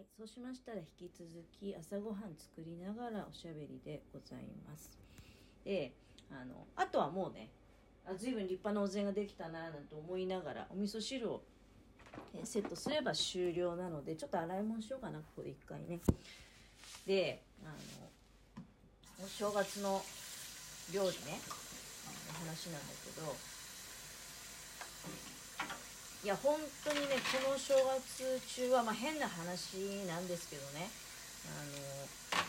はい、そうしましたら引き続き朝ごはん作りながらおしゃべりでございます。で、あの、あとはもうね、あ随分立派なお膳ができたななんて思いながらお味噌汁をセットすれば終了なのでちょっと洗い物しようかなここで一回ねであのお正月の料理ねあの話なんだけどいや本当にねこの正月中は、まあ、変な話なんですけどね。あの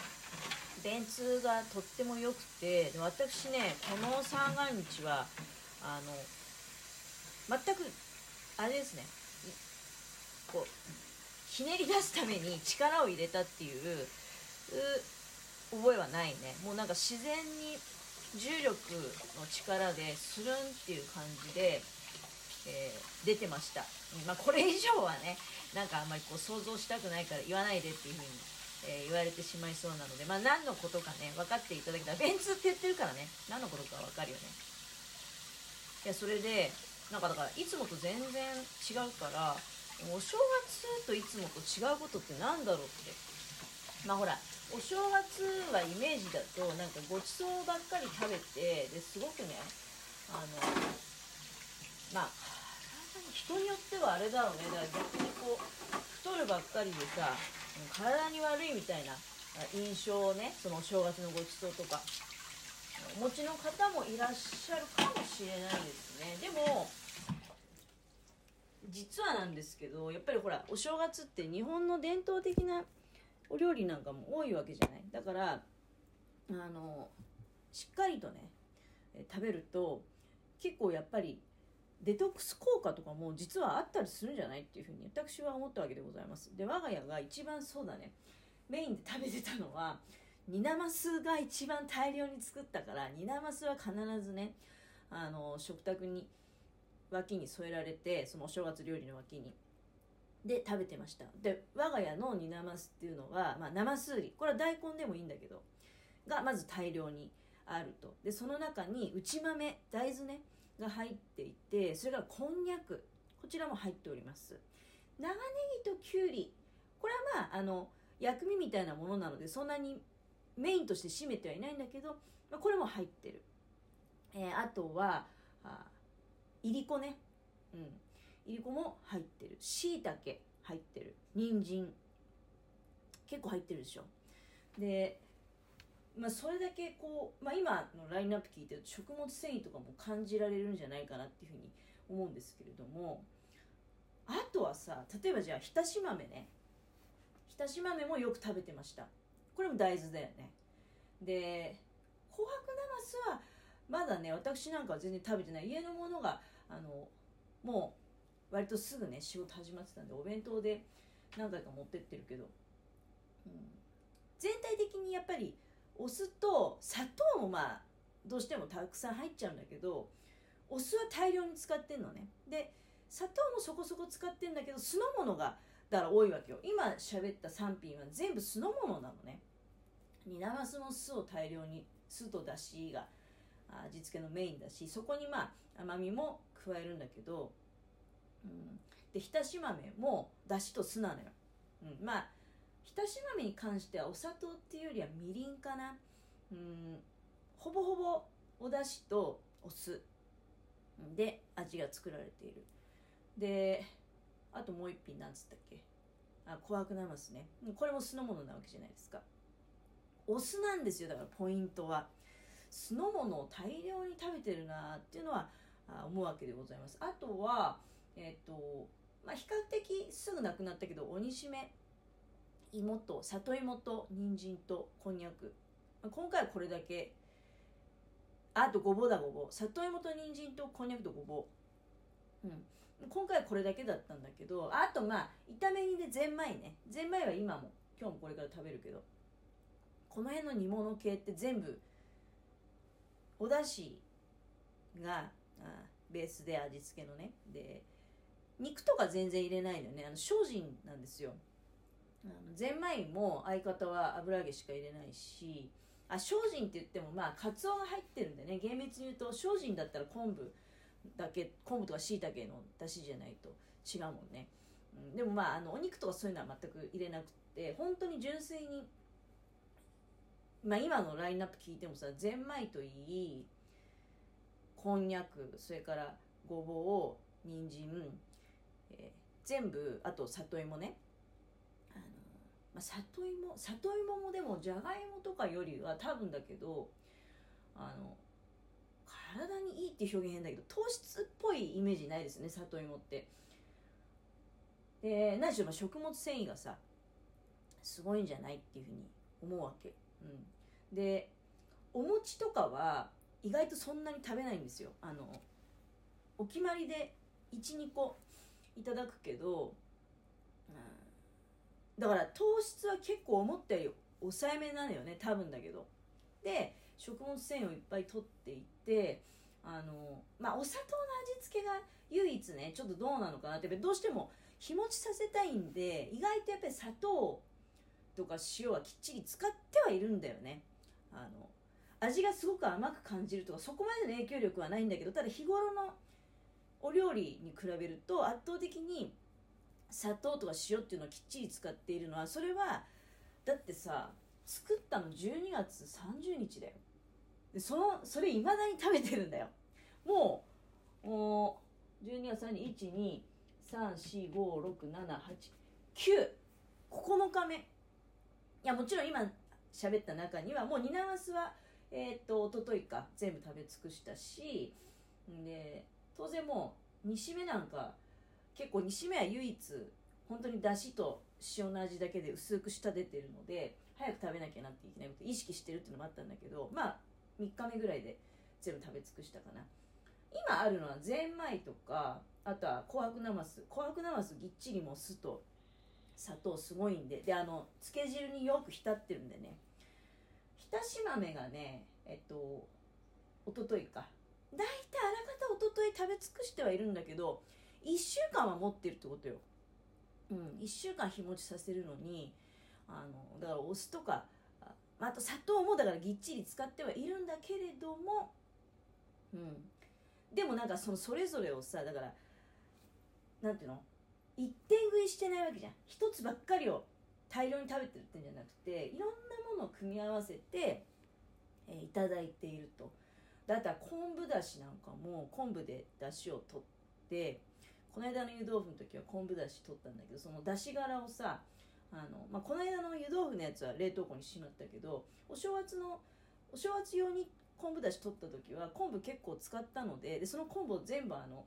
便通がとっても良くて私ねこの三が日はあの全くあれですね。こうひねり出すために力を入れたっていうう覚えはないね。もうなんか自然に重力の力でするんっていう感じで、えー出てました、まあ、これ以上はねなんかあんまりこう想像したくないから言わないでっていうふうに、えー言われてしまいそうなので、まあ、何のことかね分かっていただけたら便通って言ってるからね。何のことか分かるよね。いやそれでなんかだからいつもと全然違うからお正月といつもと違うことってなんだろうって。まあほらお正月はイメージだとなんかごちそうばっかり食べてですごくねあのまあ人によってはあれだろうね。だから逆にこう太るばっかりでさ体に悪いみたいな印象をねそのお正月のごちそうとかお持ちの方もいらっしゃるかもしれないですね。でも実はなんですけどやっぱりほらお正月って日本の伝統的なお料理なんかも多いわけじゃない。だからあのしっかりとね食べると結構やっぱりデトックス効果とかも実はあったりするんじゃないっていうふうに私は思ったわけでございます。で我が家が一番そうだね。メインで食べてたのは煮ナマスが一番大量に作ったから煮ナマスは必ずねあの食卓に脇に添えられてそのお正月料理の脇にで食べてました。で我が家の煮ナマスっていうのは、まあ、生スーリこれは大根でもいいんだけどがまず大量にあると。でその中に内豆大豆ね。が入っていてそれからこんにゃく。こちらも入っております。長ネギときゅうり。これはまああの薬味みたいなものなのでそんなにメインとして占めてはいないんだけど、まあ、これも入ってる、えーあとはあいりこね。うん。いりこも入ってる。しいたけ入ってる。人参。結構入ってるでしょ。でまあ、それだけこう、まあ、今のラインナップ聞いてると食物繊維とかも感じられるんじゃないかなっていうふうに思うんですけれどもあとはさ例えばじゃあひたし豆ね。ひたし豆もよく食べてました。これも大豆だよね。で紅白なますはまだね私なんかは全然食べてない。家のものがあのもう割とすぐね仕事始まってたんでお弁当で何回か持ってってるけど、うん、全体的にやっぱりお酢と砂糖もまあどうしてもたくさん入っちゃうんだけどお酢は大量に使ってんのね。で砂糖もそこそこ使ってんだけど酢の物がだから多いわけよ。今喋った3品は全部酢の物なのね。煮なますも酢を大量に酢とだしが味付けのメインだしそこにまあ甘みも加えるんだけど、うん、でひたし豆もだしと酢なのよ、うん、まあひたし豆に関してはお砂糖っていうよりはみりんかな。うん。ほぼほぼお出汁とお酢。で味が作られている。であともう一品なんつったっけ。あ紅白なますね。これも酢の物なわけじゃないですか。お酢なんですよ。だからポイントは。酢の物を大量に食べてるなっていうのは思うわけでございます。あとはえっ、とまあ比較的すぐなくなったけど鬼しめ芋と里芋と人参とこんにゃく。今回はこれだけ。あとごぼうだごぼう。里芋と人参とこんにゃくとごぼう。うん。今回はこれだけだったんだけどあとまあ炒め煮でゼンマイね。ゼンマイは今も今日もこれから食べるけど。この辺の煮物系って全部お出汁があベースで味付けのね。で肉とか全然入れないのよね。あの精進なんですよ。あのゼンマイも相方は油揚げしか入れないしあ精進って言ってもまあカツオが入ってるんでね。厳密に言うと精進だったら昆布だけ昆布とかしいたけの出汁じゃないと違うもんね。うん、でもまああのお肉とかそういうのは全く入れなくて本当に純粋にまあ今のラインナップ聞いてもさゼンマイといいこんにゃくそれからごぼう人参、えー、全部あと里芋ね、里芋里芋もでもじゃがいもとかよりは多分だけどあの体にいいって表現変だけど糖質っぽいイメージないですね里芋って。で何しろ食物繊維がさすごいんじゃないっていうふうに思うわけ、うん、でお餅とかは意外とそんなに食べないんですよ。あのお決まりで12個いただくけど、だから糖質は結構思ったより抑えめなのよね多分だけど。で食物繊維をいっぱい取っていってあのまあお砂糖の味付けが唯一ねちょっとどうなのかなってどうしても日持ちさせたいんで意外とやっぱり砂糖とか塩はきっちり使ってはいるんだよね。あの味がすごく甘く感じるとかそこまでの影響力はないんだけどただ日頃のお料理に比べると圧倒的に砂糖とか塩っていうのをきっちり使っているのはそれはだってさ作ったの12月30日だよ。でそのそれいまだに食べてるんだよ。もうもう12月3日1 2 3 4 5 6 7 8 9 9日目。いやもちろん今喋った中にはもうニナワスはえっ、と一昨日か全部食べ尽くしたしで当然もう煮しめなんか結構煮しめは唯一本当にだしと塩の味だけで薄く仕立ててるので早く食べなきゃなっていけないこと意識してるっていうのもあったんだけどまあ3日目ぐらいで全部食べ尽くしたかな。今あるのはゼンマイとかあとは紅白なます紅白なますぎっちりも酢と砂糖すごいんで。であの漬け汁によく浸ってるんでね。浸し豆がねえっと一昨日か。大体あらかた一昨日食べ尽くしてはいるんだけど1週間は持ってるってことよ。うん。1週間日持ちさせるのにあのだからお酢とかあと砂糖もだからぎっちり使ってはいるんだけれどもうん。でもなんかそのそれぞれをさだからなんていうの？一点食いしてないわけじゃん。一つばっかりを大量に食べてるってんじゃなくていろんなものを組み合わせて、えー、いただいていると。だったら昆布だしなんかも昆布でだしを取ってこの間の湯豆腐の時は昆布だし取ったんだけどそのだし殻をさあの、まあ、この間の湯豆腐のやつは冷凍庫にしまったけどお正月のお正月用に昆布だし取った時は昆布結構使ったのででその昆布を全部あの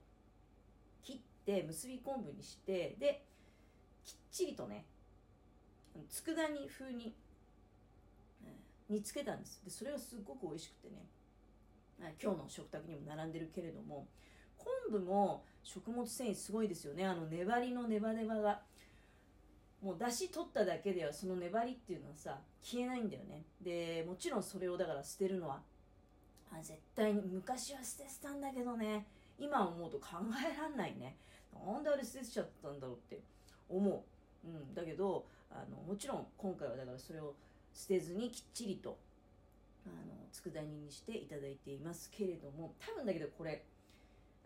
切って結び昆布にしてできっちりとね佃煮風に、煮つけたんです。でそれがすっごく美味しくてね。今日の食卓にも並んでるけれども昆布も食物繊維すごいですよね。あの粘りのネバネバが。もう出汁取っただけではその粘りっていうのはさ消えないんだよね。でもちろんそれをだから捨てるのはあ絶対に昔は捨ててたんだけどね。今思うと考えらんないね。なんであれ捨てちゃったんだろうって思う、うん、だけどあのもちろん今回はだからそれを捨てずにきっちりとあの佃煮にしていただいていますけれども多分だけどこれ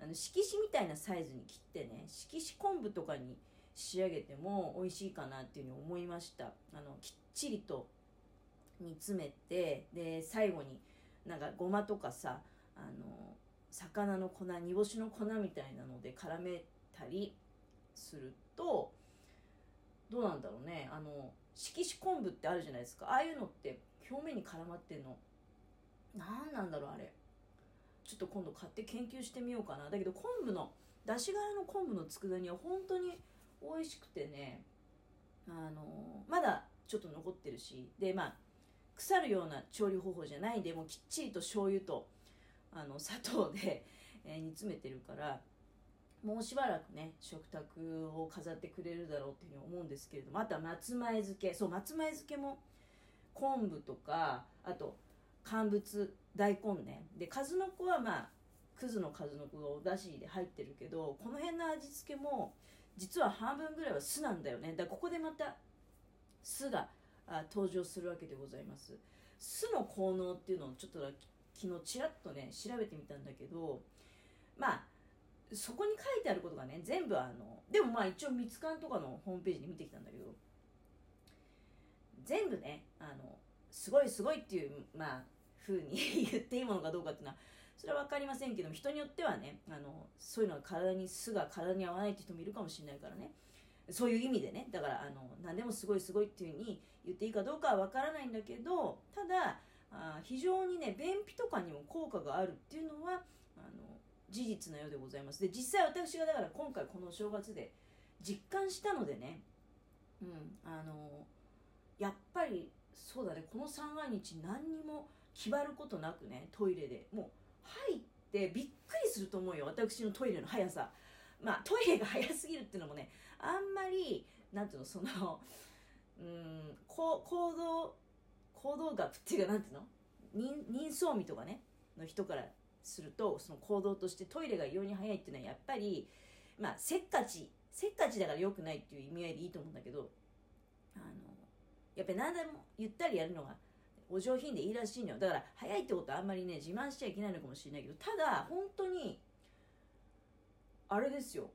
あの色紙みたいなサイズに切ってね色紙昆布とかに仕上げても美味しいかなっていうふうに思いました。あのきっちりと煮詰めてで最後になんかごまとかさあの魚の粉煮干しの粉みたいなので絡めたりするとどうなんだろうね。あの色紙昆布ってあるじゃないですか。ああいうのって表面に絡まってんの何なんだろうあれ。ちょっと今度買って研究してみようかな。だけど昆布の出し殻の昆布の佃煮は本当に美味しくてね。あのまだちょっと残ってるし。でまあ腐るような調理方法じゃない。でもきっちりと醤油とあの砂糖で、え、煮詰めてるからもうしばらくね食卓を飾ってくれるだろうっていうふうに思うんですけれども。あとは松前漬け。そう松前漬けも昆布とかあと乾物。大根ね。で数の子はまあくずの数の子がおだしで入ってるけどこの辺の味付けも実は半分ぐらいは酢なんだよね。だからここでまた酢があ登場するわけでございます。酢の効能っていうのをちょっと昨日ちらっとね調べてみたんだけどまあそこに書いてあることがね全部あのでもまあ一応蜜缶とかのホームページで見てきたんだけど全部ねあのすごいすごいっていうまあ風に 言っていいものかどうかっていうのはそれは分かりませんけども人によってはねあのそういうのが体に巣が体に合わないって人もいるかもしれないからね。そういう意味でねだからあの何でもすごいすごいっていうふうに言っていいかどうかは分からないんだけどただあ非常にね便秘とかにも効果があるっていうのはあの事実なようでございます。で実際私がだから今回この正月で実感したのでねうんあのやっぱりそうだねこの三が日何にも気張ることなくねトイレで。もう入ってびっくりすると思うよ私のトイレの速さ。まあトイレが早すぎるっていうのもねあんまりなんていうのそのうん行動行動学っていうかなんていうの？人相味とかねの人からするとその行動としてトイレが異様に早いっていうのはやっぱりまあせっかちせっかちだから良くないっていう意味合いでいいと思うんだけどあのやっぱり何でもゆったりやるのがお上品でいいらしいのよ。だから早いってことはあんまりね自慢しちゃいけないのかもしれないけどただ本当にあれですよ。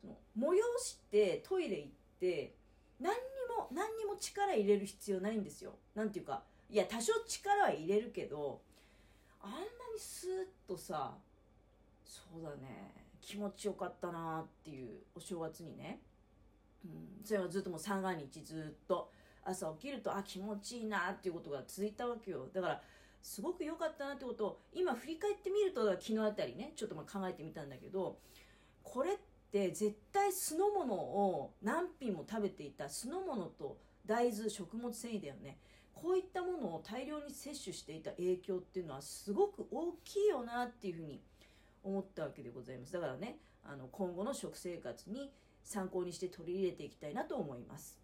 その催してトイレ行って何にも何にも力入れる必要ないんですよ。なんていうかいや多少力は入れるけどあんなにスーッとさそうだね気持ちよかったなっていうお正月にね、うん、それはずっともう三が日ずっと朝起きるとあ気持ちいいなっていうことが続いたわけよ。だからすごく良かったなってことを今振り返ってみると昨日あたりねちょっとまあ考えてみたんだけどこれって絶対酢の物を何品も食べていた酢の物と大豆食物繊維だよね。こういったものを大量に摂取していた影響っていうのはすごく大きいよなっていうふうに思ったわけでございます。だからねあの今後の食生活に参考にして取り入れていきたいなと思います。